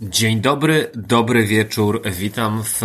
Dzień dobry, dobry wieczór. Witam w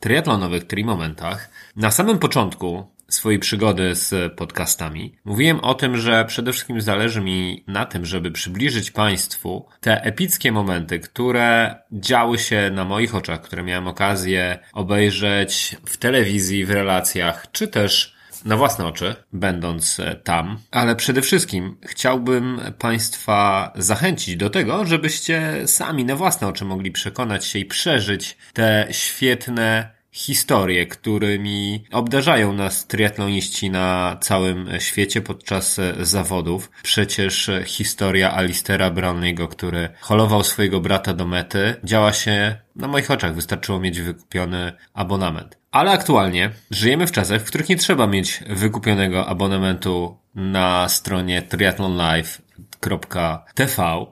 triatlonowych Trimomentach. Na samym początku swojej przygody z podcastami mówiłem o tym, że przede wszystkim zależy mi na tym, żeby przybliżyć Państwu te epickie momenty, które działy się na moich oczach, które miałem okazję obejrzeć w telewizji, w relacjach, czy też na własne oczy, będąc e, tam, ale przede wszystkim chciałbym Państwa zachęcić do tego, żebyście sami na własne oczy mogli przekonać się i przeżyć te świetne historie, którymi obdarzają nas triatloniści na całym świecie podczas e, zawodów. Przecież historia Alistera Brownley'ego, który holował swojego brata do mety, działa się na moich oczach. Wystarczyło mieć wykupiony abonament. Ale aktualnie żyjemy w czasach, w których nie trzeba mieć wykupionego abonamentu na stronie triathlonlive.tv,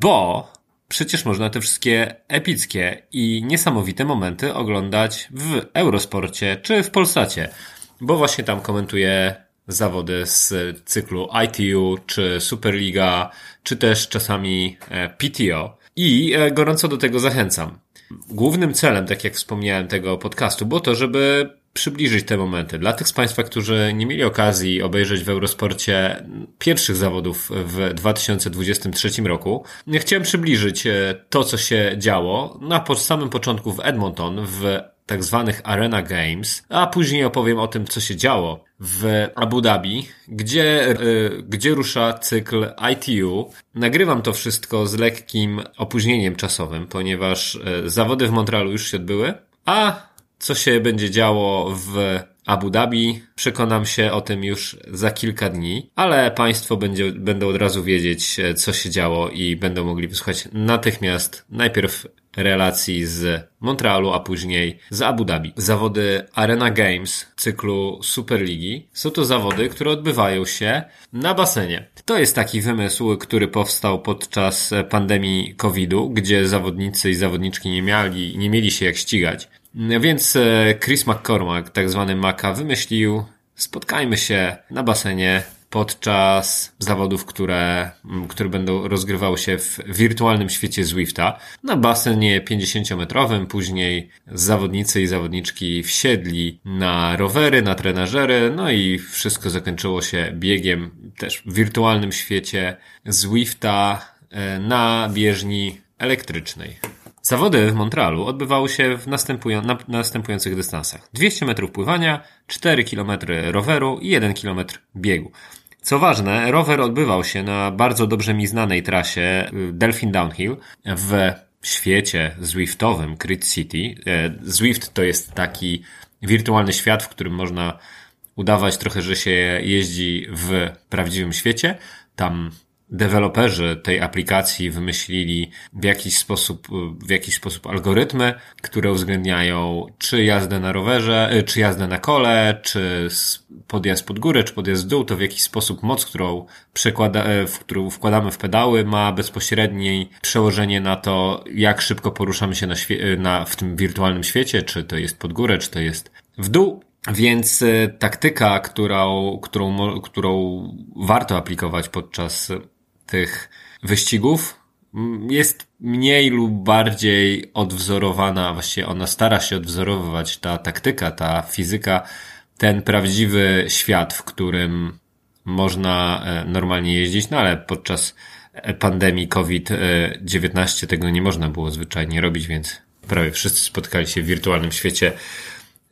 bo przecież można te wszystkie epickie i niesamowite momenty oglądać w Eurosporcie czy w Polsacie, bo właśnie tam komentuję zawody z cyklu ITU czy Superliga, czy też czasami e, PTO i e, gorąco do tego zachęcam. Głównym celem, tak jak wspomniałem, tego podcastu było to, żeby przybliżyć te momenty. Dla tych z Państwa, którzy nie mieli okazji obejrzeć w Eurosporcie pierwszych zawodów w 2023 roku, chciałem przybliżyć e, to, co się działo na samym początku w Edmonton, w tak zwanych Arena Games, a później opowiem o tym, co się działo w Abu Dhabi, gdzie, yy, gdzie rusza cykl ITU. Nagrywam to wszystko z lekkim opóźnieniem czasowym, ponieważ yy, zawody w Montrealu już się odbyły, a co się będzie działo w Abu Dhabi. Przekonam się o tym już za kilka dni, ale Państwo będzie, będą od razu wiedzieć, e, co się działo i będą mogli wysłuchać natychmiast najpierw relacji z Montrealu, a później z Abu Dhabi. Zawody Arena Games cyklu Superligi są to zawody, które odbywają się na basenie. To jest taki wymysł, który powstał podczas pandemii COVID-u, gdzie zawodnicy i zawodniczki nie mieli, nie mieli się jak ścigać. Więc e, Chris McCormack, tak zwany Maka, wymyślił spotkajmy się na basenie podczas zawodów, które, które będą rozgrywały się w wirtualnym świecie Zwifta. Na basenie 50-metrowym, później zawodnicy i zawodniczki wsiedli na rowery, na trenażery, no i wszystko zakończyło się biegiem też w wirtualnym świecie Zwifta e, na bieżni elektrycznej. Zawody w Montrealu odbywały się w następują, na, następujących dystansach. 200 metrów pływania, 4 km roweru i 1 km biegu. Co ważne, rower odbywał się na bardzo dobrze mi znanej trasie y, Delphin Downhill w świecie Zwiftowym Crit City. E, Zwift to jest taki wirtualny świat, w którym można udawać trochę, że się jeździ w prawdziwym świecie. Tam deweloperzy tej aplikacji wymyślili w jakiś sposób, w jakiś sposób algorytmy, które uwzględniają czy jazdę na rowerze, y, czy jazdę na kole, czy podjazd pod górę, czy podjazd w dół, to w jakiś sposób moc, którą przekłada, e, w którą wkładamy w pedały, ma bezpośrednie przełożenie na to, jak szybko poruszamy się na, y, na w tym wirtualnym świecie, czy to jest pod górę, czy to jest w dół. Więc y, taktyka, którą, którą, którą warto aplikować podczas tych wyścigów jest mniej lub bardziej odwzorowana, właściwie ona stara się odwzorowywać ta taktyka, ta fizyka, ten prawdziwy świat, w którym można e, normalnie jeździć, no ale podczas pandemii COVID-19 tego nie można było zwyczajnie robić, więc prawie wszyscy spotkali się w wirtualnym świecie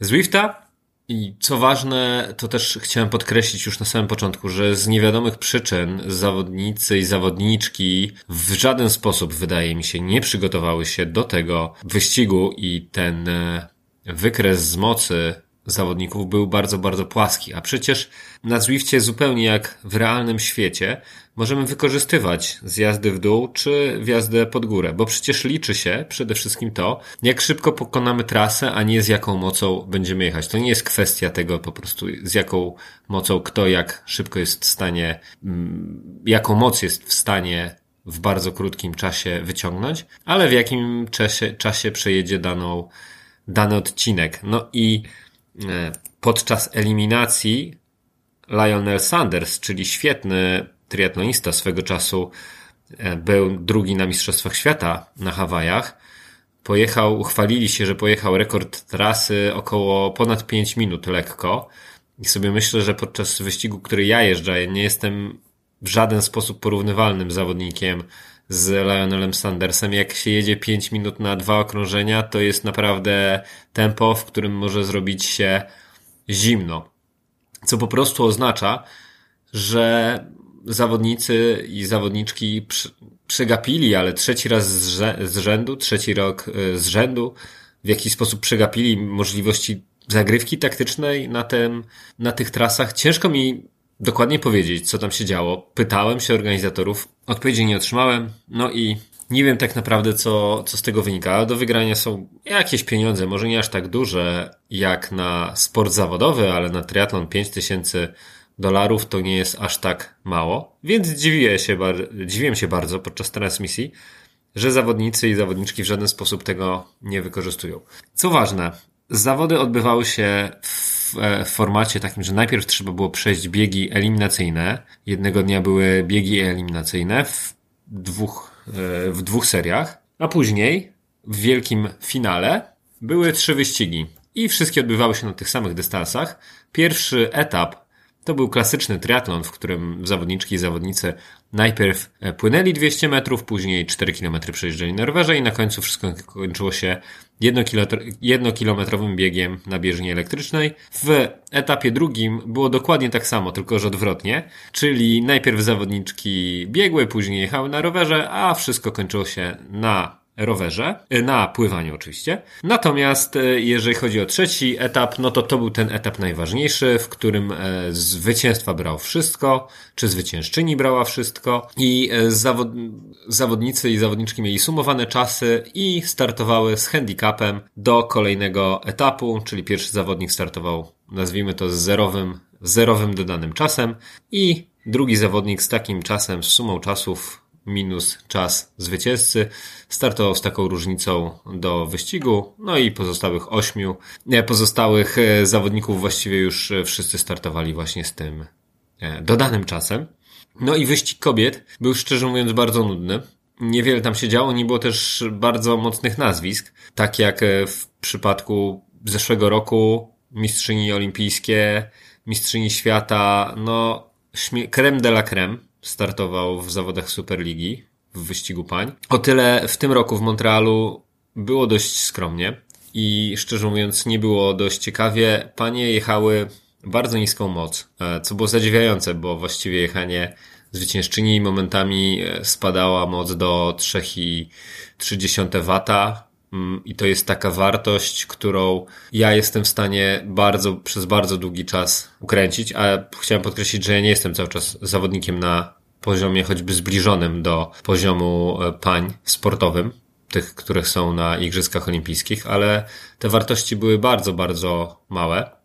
Zwifta. I co ważne, to też chciałem podkreślić już na samym początku, że z niewiadomych przyczyn zawodnicy i zawodniczki w żaden sposób, wydaje mi się, nie przygotowały się do tego wyścigu i ten e, wykres z mocy zawodników był bardzo, bardzo płaski. A przecież na Zwifcie zupełnie jak w realnym świecie możemy wykorzystywać zjazdy w dół czy wjazdę pod górę, bo przecież liczy się przede wszystkim to, jak szybko pokonamy trasę, a nie z jaką mocą będziemy jechać. To nie jest kwestia tego po prostu z jaką mocą kto jak szybko jest w stanie, mm, jaką moc jest w stanie w bardzo krótkim czasie wyciągnąć, ale w jakim czasie, czasie przejedzie daną, dany odcinek. No i podczas eliminacji Lionel Sanders, czyli świetny triatlonista swego czasu e, był drugi na Mistrzostwach Świata na Hawajach. Pojechał, uchwalili się, że pojechał rekord trasy około ponad 5 minut lekko. I sobie myślę, że podczas wyścigu, który ja jeżdżę, nie jestem w żaden sposób porównywalnym zawodnikiem z Lionelem Sandersem. Jak się jedzie 5 minut na dwa okrążenia, to jest naprawdę tempo, w którym może zrobić się zimno. Co po prostu oznacza, że zawodnicy i zawodniczki przegapili, ale trzeci raz z rzędu, trzeci rok y, z rzędu, w jakiś sposób przegapili możliwości zagrywki taktycznej na, tym, na tych trasach. Ciężko mi dokładnie powiedzieć, co tam się działo. Pytałem się organizatorów, odpowiedzi nie otrzymałem, no i nie wiem tak naprawdę, co, co z tego wynika, do wygrania są jakieś pieniądze, może nie aż tak duże jak na sport zawodowy, ale na triatlon 5000 dolarów to nie jest aż tak mało, więc dziwię się, dziwiłem się bardzo podczas transmisji, że zawodnicy i zawodniczki w żaden sposób tego nie wykorzystują. Co ważne, zawody odbywały się w, w formacie takim, że najpierw trzeba było przejść biegi eliminacyjne. Jednego dnia były biegi eliminacyjne w dwóch, e, w dwóch seriach, a później w wielkim finale były trzy wyścigi i wszystkie odbywały się na tych samych dystansach. Pierwszy etap to był klasyczny triatlon, w którym zawodniczki i zawodnicy najpierw e, płynęli 200 metrów, później 4 km przejeżdżali na rowerze i na końcu wszystko kończyło się jednokilometrowym biegiem na bieżni elektrycznej. W etapie drugim było dokładnie tak samo, tylko że odwrotnie, czyli najpierw zawodniczki biegły, później jechały na rowerze, a wszystko kończyło się na rowerze, y, na pływaniu oczywiście. Natomiast y, jeżeli chodzi o trzeci etap, no to to był ten etap najważniejszy, w którym e, zwycięstwa brał wszystko, czy zwyciężczyni brała wszystko i e, zawod zawodnicy i zawodniczki mieli sumowane czasy i startowały z handicapem do kolejnego etapu, czyli pierwszy zawodnik startował, nazwijmy to z zerowym, zerowym dodanym czasem i drugi zawodnik z takim czasem, z sumą czasów minus czas zwycięzcy. Startował z taką różnicą do wyścigu, no i pozostałych ośmiu, pozostałych e, zawodników właściwie już e, wszyscy startowali właśnie z tym e, dodanym czasem. No i wyścig kobiet był szczerze mówiąc bardzo nudny. Niewiele tam się działo, nie było też bardzo mocnych nazwisk, tak jak w przypadku zeszłego roku mistrzyni olimpijskie, mistrzyni świata, no creme de la creme startował w zawodach Superligi w wyścigu pań. O tyle w tym roku w Montrealu było dość skromnie i szczerze mówiąc nie było dość ciekawie. Panie jechały bardzo niską moc, e, co było zadziwiające, bo właściwie jechanie zwyciężczyni momentami e, spadała moc do 3,3 W, mm, i to jest taka wartość, którą ja jestem w stanie bardzo, przez bardzo długi czas ukręcić, a chciałem podkreślić, że ja nie jestem cały czas zawodnikiem na poziomie choćby zbliżonym do poziomu e, pań sportowym, tych, które są na Igrzyskach Olimpijskich, ale te wartości były bardzo, bardzo małe.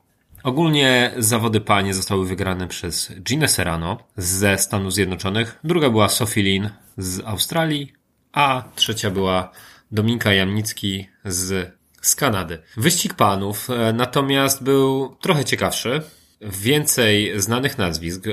Ogólnie zawody panie zostały wygrane przez Gina Serrano ze Stanów Zjednoczonych, druga była Sophie Lin z Australii, a trzecia była Dominika Jamnicki z, z Kanady. Wyścig panów e, natomiast był trochę ciekawszy więcej znanych nazwisk, e,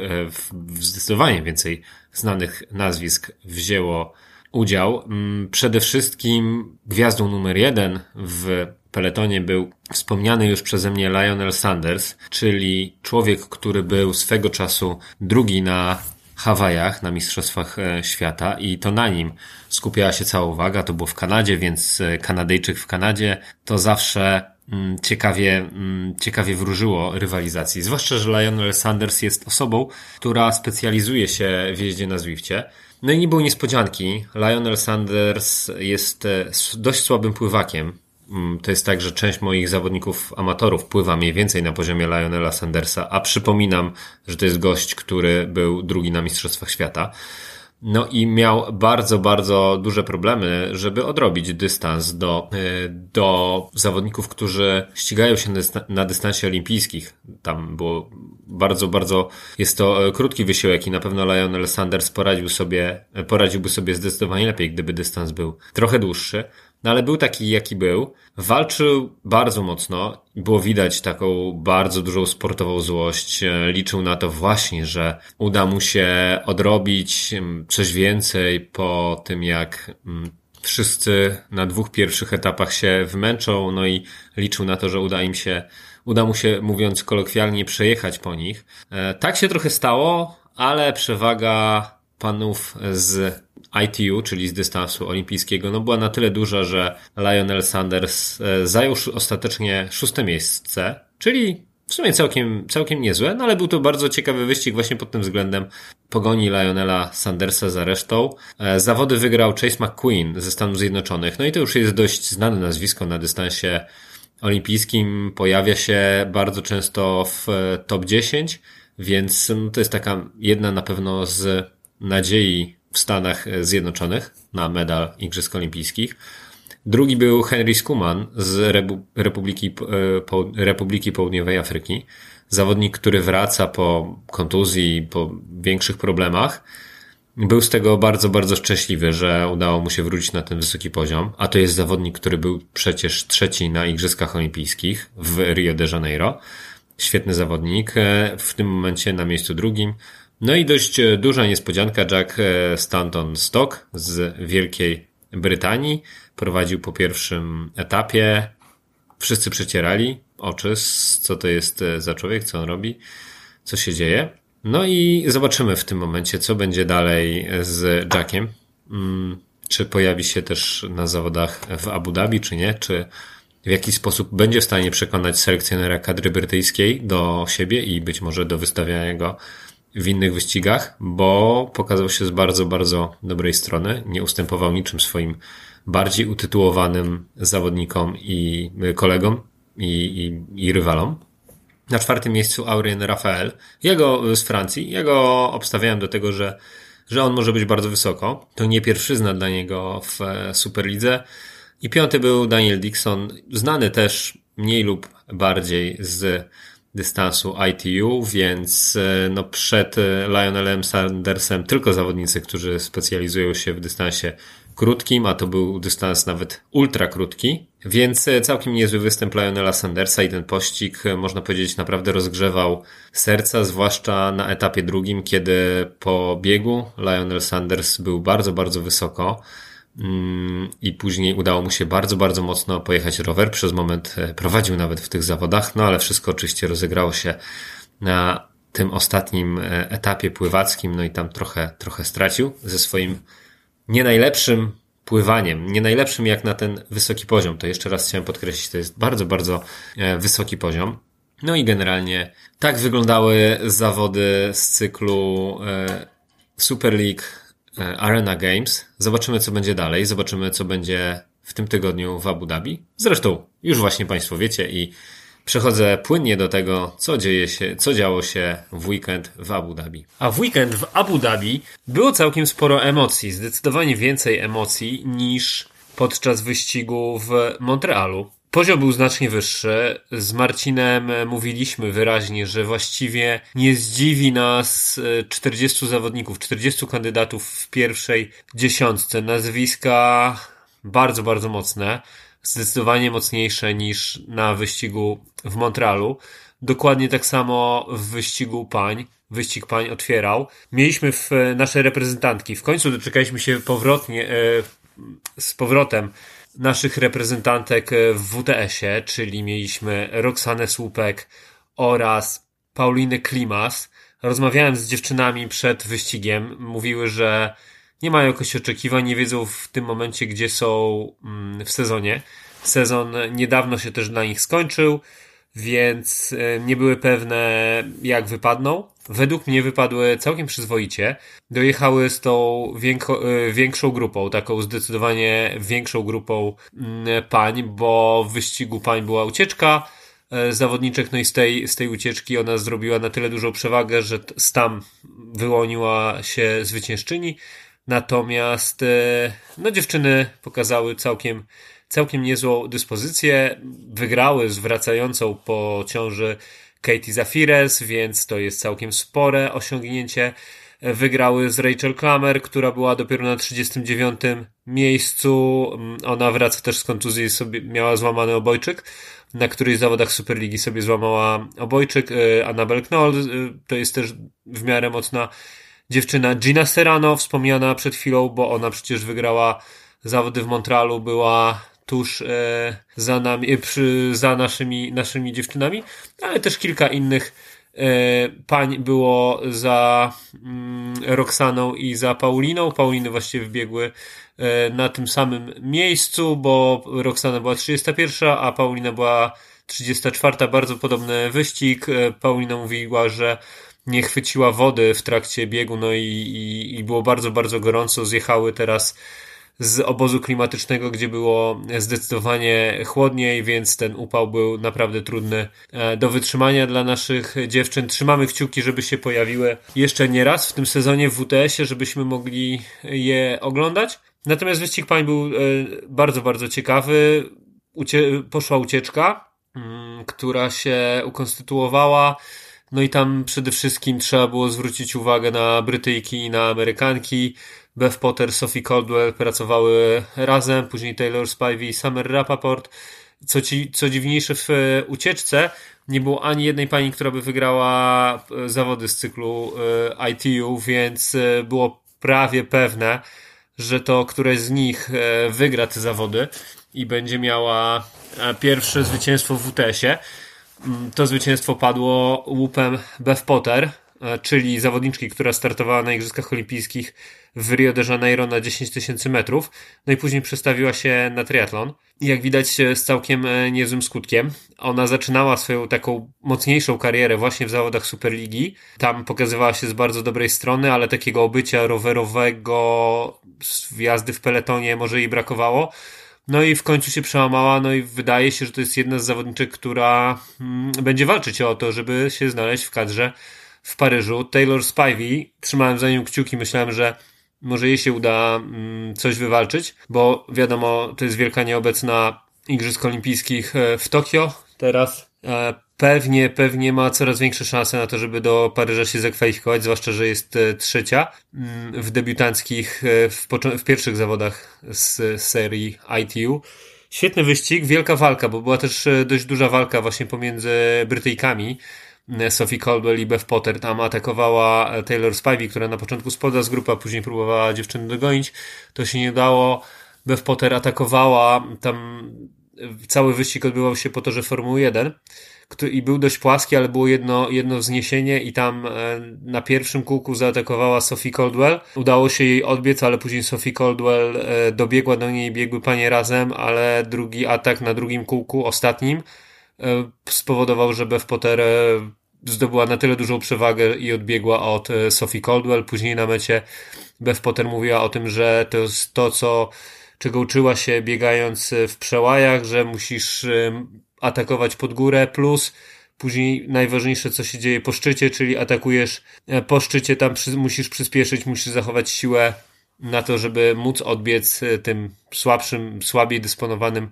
zdecydowanie więcej znanych nazwisk wzięło udział. Mm, przede wszystkim gwiazdą numer jeden w peletonie był wspomniany już przeze mnie Lionel Sanders, czyli człowiek, który był swego czasu drugi na Hawajach na Mistrzostwach e, Świata i to na nim skupiała się cała uwaga. To było w Kanadzie, więc e, Kanadyjczyk w Kanadzie to zawsze Mm, ciekawie, mm, ciekawie wróżyło rywalizacji. Zwłaszcza, że Lionel Sanders jest osobą, która specjalizuje się w jeździe na Zwifcie. No i nie było niespodzianki. Lionel Sanders jest e, dość słabym pływakiem. Mm, to jest tak, że część moich zawodników amatorów pływa mniej więcej na poziomie Lionela Sandersa, a przypominam, że to jest gość, który był drugi na Mistrzostwach Świata. No i miał bardzo, bardzo duże problemy, żeby odrobić dystans do, e, do zawodników, którzy ścigają się na dystansie olimpijskich. Tam było bardzo, bardzo, jest to e, krótki wysiłek i na pewno Lionel Sanders poradził sobie, poradziłby sobie zdecydowanie lepiej, gdyby dystans był trochę dłuższy. No ale był taki, jaki był. Walczył bardzo mocno, było widać taką bardzo dużą sportową złość. Liczył na to właśnie, że uda mu się odrobić mm, coś więcej po tym, jak mm, wszyscy na dwóch pierwszych etapach się wymęczą, no i liczył na to, że uda im się, uda mu się, mówiąc kolokwialnie, przejechać po nich. E, tak się trochę stało, ale przewaga panów z ITU, czyli z dystansu olimpijskiego, no była na tyle duża, że Lionel Sanders e, zajął ostatecznie szóste miejsce, czyli w sumie całkiem, całkiem niezłe, no ale był to bardzo ciekawy wyścig właśnie pod tym względem. Pogoni Lionela Sandersa za resztą. E, zawody wygrał Chase McQueen ze Stanów Zjednoczonych, no i to już jest dość znane nazwisko na dystansie olimpijskim, pojawia się bardzo często w e, top 10, więc no, to jest taka jedna na pewno z nadziei w Stanach Zjednoczonych na medal Igrzysk Olimpijskich. Drugi był Henry Skuman z Republiki, e, Republiki Południowej Afryki. Zawodnik, który wraca po kontuzji, po większych problemach. Był z tego bardzo, bardzo szczęśliwy, że udało mu się wrócić na ten wysoki poziom. A to jest zawodnik, który był przecież trzeci na Igrzyskach Olimpijskich w Rio de Janeiro. Świetny zawodnik. E, w tym momencie na miejscu drugim. No i dość e, duża niespodzianka Jack e, Stanton Stock z Wielkiej Brytanii. Prowadził po pierwszym etapie. Wszyscy przecierali oczy, co to jest e, za człowiek, co on robi, co się dzieje. No i zobaczymy w tym momencie, co będzie dalej z Jackiem. Mm, czy pojawi się też na zawodach w Abu Dhabi, czy nie? Czy w jaki sposób będzie w stanie przekonać selekcjonera kadry brytyjskiej do siebie i być może do wystawiania go w innych wyścigach, bo pokazał się z bardzo, bardzo dobrej strony. Nie ustępował niczym swoim bardziej utytułowanym zawodnikom i kolegom i, i, i rywalom. Na czwartym miejscu Aurien Rafael, jego z Francji. Jego obstawiałem do tego, że, że on może być bardzo wysoko. To nie pierwszyzna dla niego w Superlidze. I piąty był Daniel Dixon, znany też mniej lub bardziej z dystansu ITU, więc e, no przed e, Lionelem Sandersem tylko zawodnicy, którzy specjalizują się w dystansie krótkim, a to był dystans nawet ultra krótki, więc e, całkiem niezły występ Lionela Sandersa i ten pościg, można powiedzieć, naprawdę rozgrzewał serca, zwłaszcza na etapie drugim, kiedy po biegu Lionel Sanders był bardzo, bardzo wysoko. Mm, i później udało mu się bardzo, bardzo mocno pojechać rower. Przez moment e, prowadził nawet w tych zawodach, no ale wszystko oczywiście rozegrało się na tym ostatnim e, etapie pływackim, no i tam trochę, trochę stracił ze swoim nie najlepszym pływaniem, nie najlepszym jak na ten wysoki poziom. To jeszcze raz chciałem podkreślić, to jest bardzo, bardzo e, wysoki poziom. No i generalnie tak wyglądały zawody z cyklu Super League Arena Games. Zobaczymy, co będzie dalej. Zobaczymy, co będzie w tym tygodniu w Abu Dhabi. Zresztą już właśnie Państwo wiecie i przechodzę płynnie do tego, co dzieje się, co działo się w weekend w Abu Dhabi. A w weekend w Abu Dhabi było całkiem sporo emocji, zdecydowanie więcej emocji niż podczas wyścigu w Montrealu. Poziom był znacznie wyższy. Z Marcinem mówiliśmy wyraźnie, że właściwie nie zdziwi nas 40 e, zawodników, 40 kandydatów w pierwszej dziesiątce. Nazwiska bardzo, bardzo mocne. Zdecydowanie mocniejsze niż na wyścigu w Montrealu. Dokładnie tak samo w wyścigu pań. Wyścig pań otwierał. Mieliśmy w e, nasze reprezentantki. W końcu doczekaliśmy się powrotnie, e, z powrotem naszych reprezentantek w WTS-ie, czyli mieliśmy Roxanę Słupek oraz Paulinę Klimas. Rozmawiałem z dziewczynami przed wyścigiem. Mówiły, że nie mają jakoś oczekiwań, nie wiedzą w tym momencie, gdzie są mm, w sezonie. Sezon niedawno się też dla nich skończył, więc e, nie były pewne, jak wypadną. Według mnie wypadły całkiem przyzwoicie. Dojechały z tą e, większą grupą, taką zdecydowanie większą grupą mm, pań, bo w wyścigu pań była ucieczka e, zawodniczek, no i z tej, z tej ucieczki ona zrobiła na tyle dużą przewagę, że tam wyłoniła się zwyciężczyni. Natomiast no dziewczyny pokazały całkiem całkiem niezłą dyspozycję. Wygrały z wracającą po ciąży Katie Zafires, więc to jest całkiem spore osiągnięcie. wygrały z Rachel Klammer, która była dopiero na 39 miejscu. Ona wraca też z kontuzji, sobie miała złamany obojczyk. Na której zawodach Superligi sobie złamała obojczyk. Y, Annabel Knoll y, to jest też w miarę mocna dziewczyna. Gina Serrano, wspomniana przed chwilą, bo ona przecież wygrała zawody w Montrealu, była tuż e, za nami, przy, za naszymi, naszymi dziewczynami, ale też kilka innych E, pań było za mm, Roxaną i za Pauliną. Pauliny właściwie wbiegły e, na tym samym miejscu, bo Roxana była 31, a Paulina była 34. Bardzo podobny wyścig. E, Paulina mówiła, że nie chwyciła wody w trakcie biegu, no i, i, i było bardzo, bardzo gorąco. Zjechały teraz z obozu klimatycznego, gdzie było zdecydowanie chłodniej, więc ten upał był naprawdę trudny e, do wytrzymania dla naszych dziewczyn. Trzymamy kciuki, żeby się pojawiły jeszcze nie raz w tym sezonie w WTS-ie, żebyśmy mogli je oglądać. Natomiast wyścig pań był e, bardzo, bardzo ciekawy. Ucie poszła ucieczka, mm, która się ukonstytuowała. No i tam przede wszystkim trzeba było zwrócić uwagę na Brytyjki i na Amerykanki. Beth Potter, Sophie Caldwell pracowały razem, później Taylor Spivey i Summer Rappaport. Co, ci, co dziwniejsze w ucieczce, nie było ani jednej pani, która by wygrała e, zawody z cyklu e, ITU, więc e, było prawie pewne, że to któreś z nich wygra te zawody i będzie miała pierwsze zwycięstwo w WTS-ie. Mm, to zwycięstwo padło łupem Beth Potter, czyli zawodniczki, która startowała na Igrzyskach Olimpijskich w Rio de Janeiro na 10 tysięcy metrów, no i później przestawiła się na triatlon. Jak widać z całkiem e, niezłym skutkiem. Ona zaczynała swoją taką mocniejszą karierę właśnie w zawodach Superligi. Tam pokazywała się z bardzo dobrej strony, ale takiego obycia rowerowego, wjazdy w peletonie może jej brakowało. No i w końcu się przełamała, no i wydaje się, że to jest jedna z zawodniczek, która mm, będzie walczyć o to, żeby się znaleźć w kadrze w Paryżu. Taylor Spivey, trzymałem za nią kciuki, myślałem, że może jej się uda mm, coś wywalczyć, bo wiadomo, to jest wielka nieobecna Igrzysk Olimpijskich e, w Tokio teraz. E, pewnie, pewnie ma coraz większe szanse na to, żeby do Paryża się zakwalifikować, zwłaszcza, że jest e, trzecia mm, w debiutanckich, w, w pierwszych zawodach z serii ITU. Świetny wyścig, wielka walka, bo była też dość duża walka właśnie pomiędzy Brytyjkami. Sophie Colwell i Beth Potter tam atakowała Taylor Spivey, która na początku spoda z grupy, a później próbowała dziewczynę dogonić. To się nie dało. Beth Potter atakowała, tam cały wyścig odbywał się po torze Formuły 1 i był dość płaski, ale było jedno, jedno wzniesienie i tam e, na pierwszym kółku zaatakowała Sophie Caldwell. Udało się jej odbiec, ale później Sophie Caldwell e, dobiegła do niej, biegły panie razem, ale drugi atak na drugim kółku, ostatnim, e, spowodował, że Beth Potter zdobyła na tyle dużą przewagę i odbiegła od e, Sophie Caldwell. Później na mecie Beth Potter mówiła o tym, że to jest to, co, czego uczyła się biegając w przełajach, że musisz e, atakować pod górę, plus później najważniejsze, co się dzieje po szczycie, czyli atakujesz e, po szczycie, tam przy, musisz przyspieszyć, musisz zachować siłę na to, żeby móc odbiec tym słabszym, słabiej dysponowanym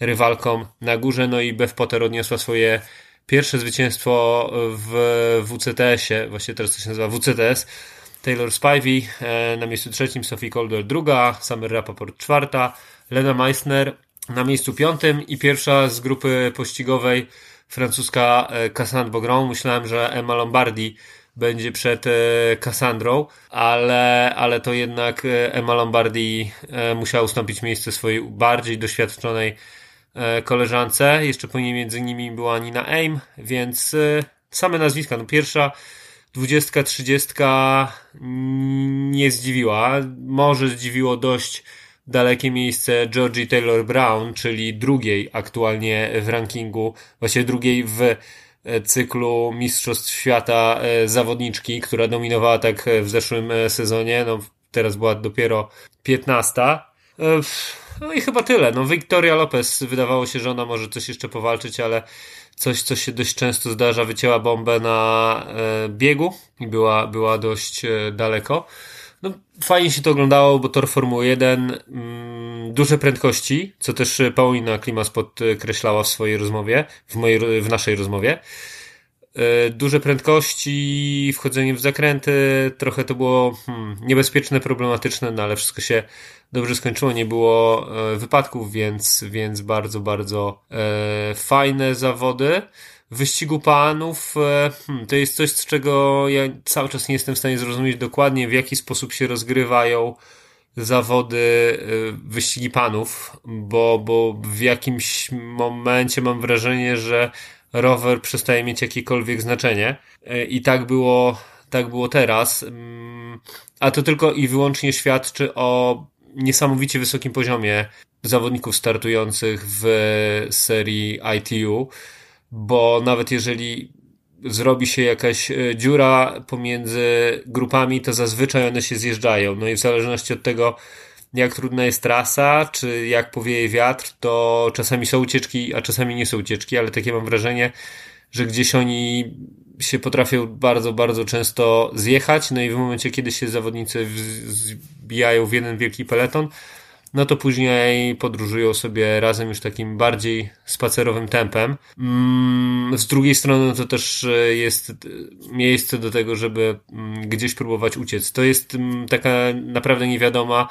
rywalkom na górze. No i Beth Potter odniosła swoje pierwsze zwycięstwo w WCTS-ie, właśnie teraz to się nazywa WCTS, Taylor Spivey e, na miejscu trzecim, Sophie Calder druga, Summer Rappaport czwarta, Lena Meissner na miejscu piątym i pierwsza z grupy pościgowej francuska e, Cassandra Bogron. Myślałem, że Emma Lombardi będzie przed e, Cassandrą, ale, ale to jednak Emma Lombardi musiała ustąpić miejsce swojej bardziej doświadczonej E, koleżance. Jeszcze później między nimi była Nina Aim, więc e, same nazwiska. No pierwsza dwudziestka, trzydziestka nie zdziwiła. Może zdziwiło dość dalekie miejsce Georgie Taylor Brown, czyli drugiej aktualnie w rankingu, właściwie drugiej w e, cyklu Mistrzostw Świata zawodniczki, która dominowała tak w zeszłym sezonie. No, teraz była dopiero 15. No i chyba tyle. No, Victoria Lopez wydawało się, że ona może coś jeszcze powalczyć, ale coś, co się dość często zdarza, wycięła bombę na e, biegu i była, była dość e, daleko. No, fajnie się to oglądało, bo tor Formuły 1, mm, duże prędkości, co też Paulina Klimas podkreślała w swojej rozmowie, w, mojej, w naszej rozmowie. duże prędkości, wchodzenie w zakręty, trochę to było hmm, niebezpieczne, problematyczne, no ale wszystko się dobrze skończyło, nie było wypadków, więc, więc bardzo, bardzo e, fajne zawody. Wyścigu panów hmm, to jest coś, z czego ja cały czas nie jestem w stanie zrozumieć dokładnie, w jaki sposób się rozgrywają zawody y, wyścigi panów, bo, bo w jakimś momencie mam wrażenie, że rower przestaje mieć jakiekolwiek znaczenie. Y, I tak było, tak było teraz. Mm, a to tylko i wyłącznie świadczy o niesamowicie wysokim poziomie zawodników startujących w serii ITU, bo nawet jeżeli zrobi się jakaś e, dziura pomiędzy grupami, to zazwyczaj one się zjeżdżają. No i w zależności od tego, jak trudna jest trasa, czy jak powieje wiatr, to czasami są ucieczki, a czasami nie są ucieczki, ale takie mam wrażenie, że gdzieś oni się potrafią bardzo, bardzo często zjechać, no i w momencie, kiedy się zawodnicy zbijają w jeden wielki peleton, no to później podróżują sobie razem już takim bardziej spacerowym tempem. Mm, z drugiej strony to też e, jest miejsce do tego, żeby mm, gdzieś próbować uciec. To jest mm, taka naprawdę niewiadoma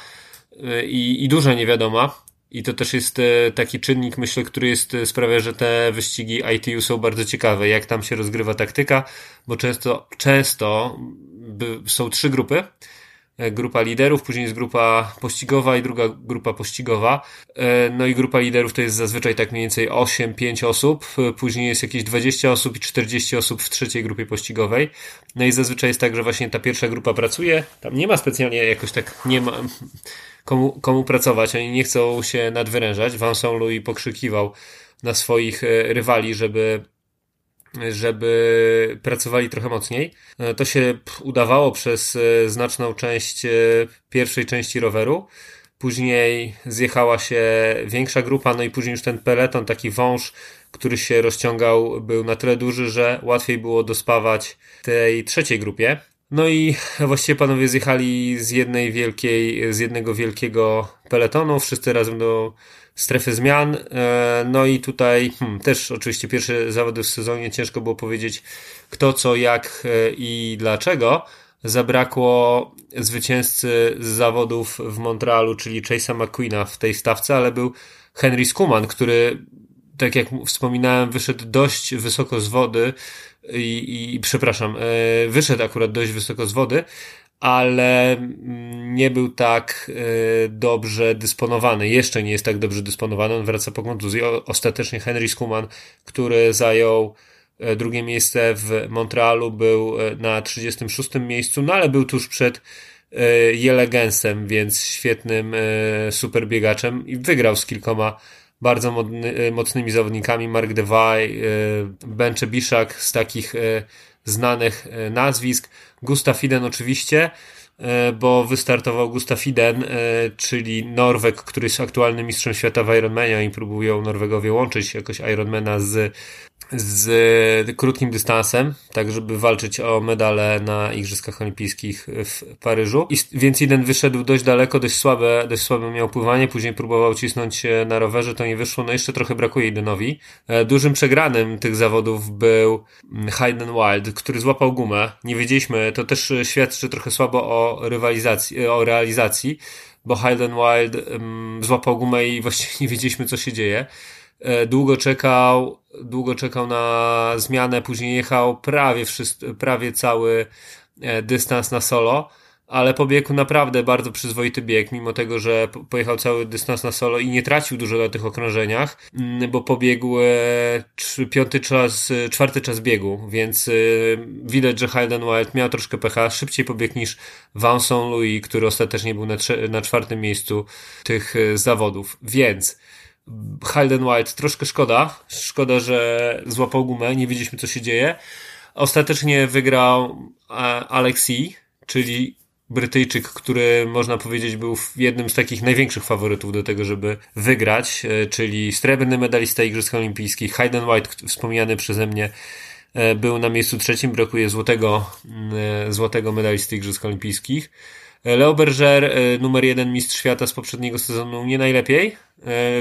e, i, i duża niewiadoma. I to też jest e, taki czynnik, myślę, który jest, sprawia, że te wyścigi ITU są bardzo ciekawe, jak tam się rozgrywa taktyka, bo często, często są trzy grupy E, grupa liderów, później jest grupa pościgowa i druga grupa pościgowa. E, no i grupa liderów to jest zazwyczaj tak mniej więcej 8-5 osób, e, później jest jakieś 20 osób i 40 osób w trzeciej grupie pościgowej. No i zazwyczaj jest tak, że właśnie ta pierwsza grupa pracuje, tam nie ma specjalnie jakoś tak, nie ma komu, komu pracować, oni nie chcą się nadwyrężać. Vincent Louis pokrzykiwał na swoich rywali, żeby żeby pracowali trochę mocniej. E, to się udawało przez e, znaczną część e, pierwszej części roweru. Później zjechała się większa grupa, no i później już ten peleton, taki wąż, który się rozciągał, był na tyle duży, że łatwiej było dospawać tej trzeciej grupie. No i właściwie panowie zjechali z jednej wielkiej, z jednego wielkiego peletonu, wszyscy razem do strefy zmian. E, no i tutaj hmm, też oczywiście pierwsze zawody w sezonie ciężko było powiedzieć kto, co, jak e, i dlaczego. Zabrakło zwycięzcy z zawodów w Montrealu, czyli Chase'a McQueena w tej stawce, ale był Henry Skuman, który, tak jak wspominałem, wyszedł dość wysoko z wody i, i przepraszam, e, wyszedł akurat dość wysoko z wody, ale mm, nie był tak e, dobrze dysponowany. Jeszcze nie jest tak dobrze dysponowany. On wraca po kontuzji. Ostatecznie Henry Skuman, który zajął e, drugie miejsce w Montrealu, był na 36 miejscu, no ale był tuż przed Jelegensem, więc świetnym superbiegaczem i wygrał z kilkoma bardzo modny, mocnymi zawodnikami. Mark Devay, Benche Biszak z takich znanych nazwisk. Gustav Iden oczywiście, e, bo wystartował Gustav Iden, e, czyli Norweg, który jest aktualnym mistrzem świata w Ironmania i próbują Norwegowie łączyć jakoś Ironmana z z krótkim dystansem, tak żeby walczyć o medale na Igrzyskach Olimpijskich w Paryżu. I, więc jeden wyszedł dość daleko, dość słabe, dość słabe miał pływanie, później próbował cisnąć na rowerze, to nie wyszło, no jeszcze trochę brakuje Idenowi. E, dużym przegranym tych zawodów był Hayden Wild, który złapał gumę. Nie wiedzieliśmy, to też świadczy trochę słabo o rywalizacji, o realizacji, bo Hayden Wild um, złapał gumę i właściwie nie wiedzieliśmy, co się dzieje. E, długo czekał, długo czekał na zmianę, później jechał prawie, wszyscy, prawie cały e, dystans na solo, ale pobiegł naprawdę bardzo przyzwoity bieg, mimo tego, że pojechał cały dystans na solo i nie tracił dużo na tych okrążeniach, mm, bo pobiegł e, piąty czas, czwarty czas biegu, więc widać, że Hayden Wild miał troszkę pecha, szybciej pobiegł niż Vincent Louis, który ostatecznie był na, na czwartym miejscu tych zawodów, więc Halden White troszkę szkoda. Szkoda, że złapał gumę, nie wiedzieliśmy co się dzieje. Ostatecznie wygrał e, Alexi, czyli Brytyjczyk, który można powiedzieć był jednym z takich największych faworytów do tego, żeby wygrać, e, czyli srebrny medalista Igrzysk Olimpijskich. Hayden White, wspomniany przeze mnie, e, był na miejscu trzecim, brakuje złotego, złotego medalisty Igrzysk Olimpijskich. Leo Berger, numer jeden mistrz świata z poprzedniego sezonu, nie najlepiej.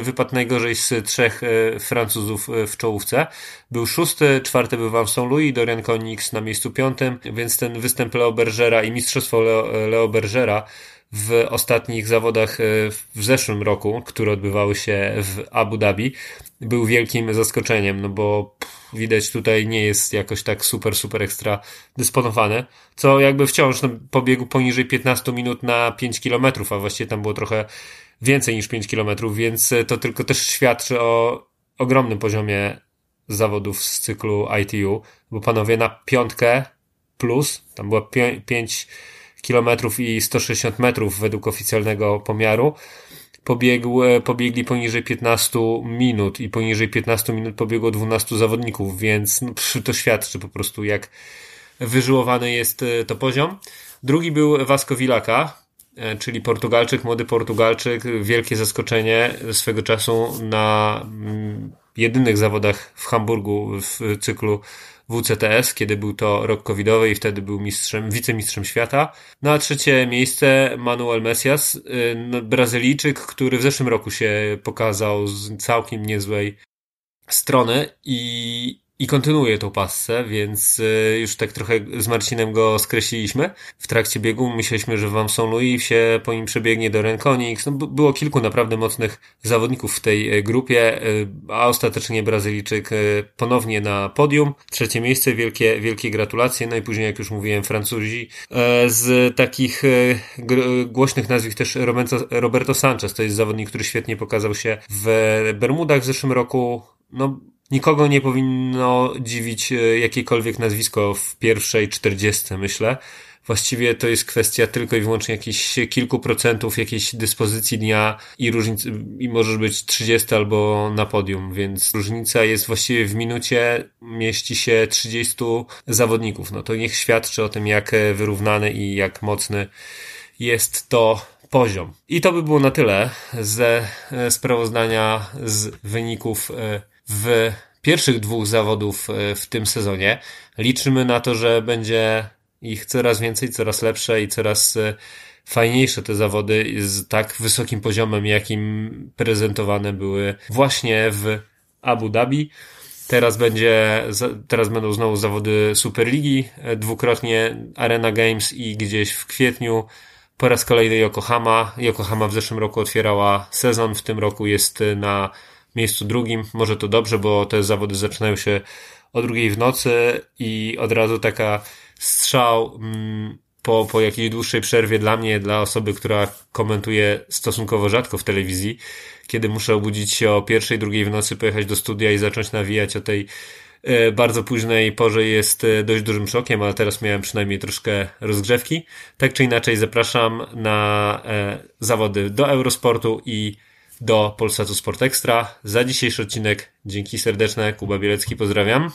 Wypadł najgorzej z trzech Francuzów w czołówce. Był szósty, czwarty był Van Saint-Louis, Dorian Konix na miejscu piątym, więc ten występ Leo Bergera i mistrzostwo Leo, Leo Bergera w ostatnich zawodach w zeszłym roku, które odbywały się w Abu Dhabi, był wielkim zaskoczeniem, no bo widać tutaj nie jest jakoś tak super, super ekstra dysponowany, co jakby wciąż no, pobiegł poniżej 15 minut na 5 km, a właściwie tam było trochę więcej niż 5 km, więc to tylko też świadczy o ogromnym poziomie zawodów z cyklu ITU, bo panowie na piątkę plus, tam było 5 km i 160 metrów według oficjalnego pomiaru, pobiegł, pobiegli poniżej 15 minut i poniżej 15 minut pobiegło 12 zawodników, więc no, to świadczy po prostu jak wyżyłowany jest e, to poziom. Drugi był Vasco Villaka, e, czyli Portugalczyk, młody Portugalczyk, wielkie zaskoczenie swego czasu na mm, jedynych zawodach w Hamburgu w cyklu WCTS, kiedy był to rok covidowy i wtedy był mistrzem, wicemistrzem świata. No a trzecie miejsce Manuel Messias, y, no, Brazylijczyk, który w zeszłym roku się pokazał z całkiem niezłej strony i i kontynuuje tą pasę, więc y, już tak trochę z Marcinem go skreśliliśmy. W trakcie biegu myśleliśmy, że Wam są Louis się po nim przebiegnie do Renkonix. No, było kilku naprawdę mocnych zawodników w tej y, grupie, y, a ostatecznie Brazylijczyk ponownie na podium. Trzecie miejsce, wielkie, wielkie gratulacje. No i później, jak już mówiłem, Francuzi. Z takich głośnych nazwisk też Roberto Sanchez, to jest zawodnik, który świetnie pokazał się w Bermudach w zeszłym roku. No, Nikogo nie powinno dziwić e, jakiekolwiek nazwisko w pierwszej czterdziestce, myślę. Właściwie to jest kwestia tylko i wyłącznie jakichś kilku procentów jakiejś dyspozycji dnia i różnic, i możesz być 30 albo na podium, więc różnica jest właściwie w minucie mieści się 30 zawodników. No to niech świadczy o tym, jak wyrównany i jak mocny jest to poziom. I to by było na tyle ze e, sprawozdania z wyników e, w pierwszych dwóch zawodów e, w tym sezonie. Liczymy na to, że będzie ich coraz więcej, coraz lepsze i coraz e, fajniejsze te zawody z tak wysokim poziomem, jakim prezentowane były właśnie w Abu Dhabi. Teraz będzie, teraz będą znowu zawody Superligi, e, dwukrotnie Arena Games i gdzieś w kwietniu po raz kolejny Yokohama. Yokohama w zeszłym roku otwierała sezon, w tym roku jest na miejscu drugim. Może to dobrze, bo te zawody zaczynają się o drugiej w nocy i od razu taka strzał mm, po, po jakiejś dłuższej przerwie dla mnie, dla osoby, która komentuje stosunkowo rzadko w telewizji, kiedy muszę obudzić się o pierwszej, drugiej w nocy, pojechać do studia i zacząć nawijać o tej e, bardzo późnej porze jest e, dość dużym szokiem, ale teraz miałem przynajmniej troszkę rozgrzewki. Tak czy inaczej zapraszam na e, zawody do Eurosportu i do Polsatu Sport Extra. Za dzisiejszy odcinek dzięki serdeczne, Kuba Bielecki, pozdrawiam.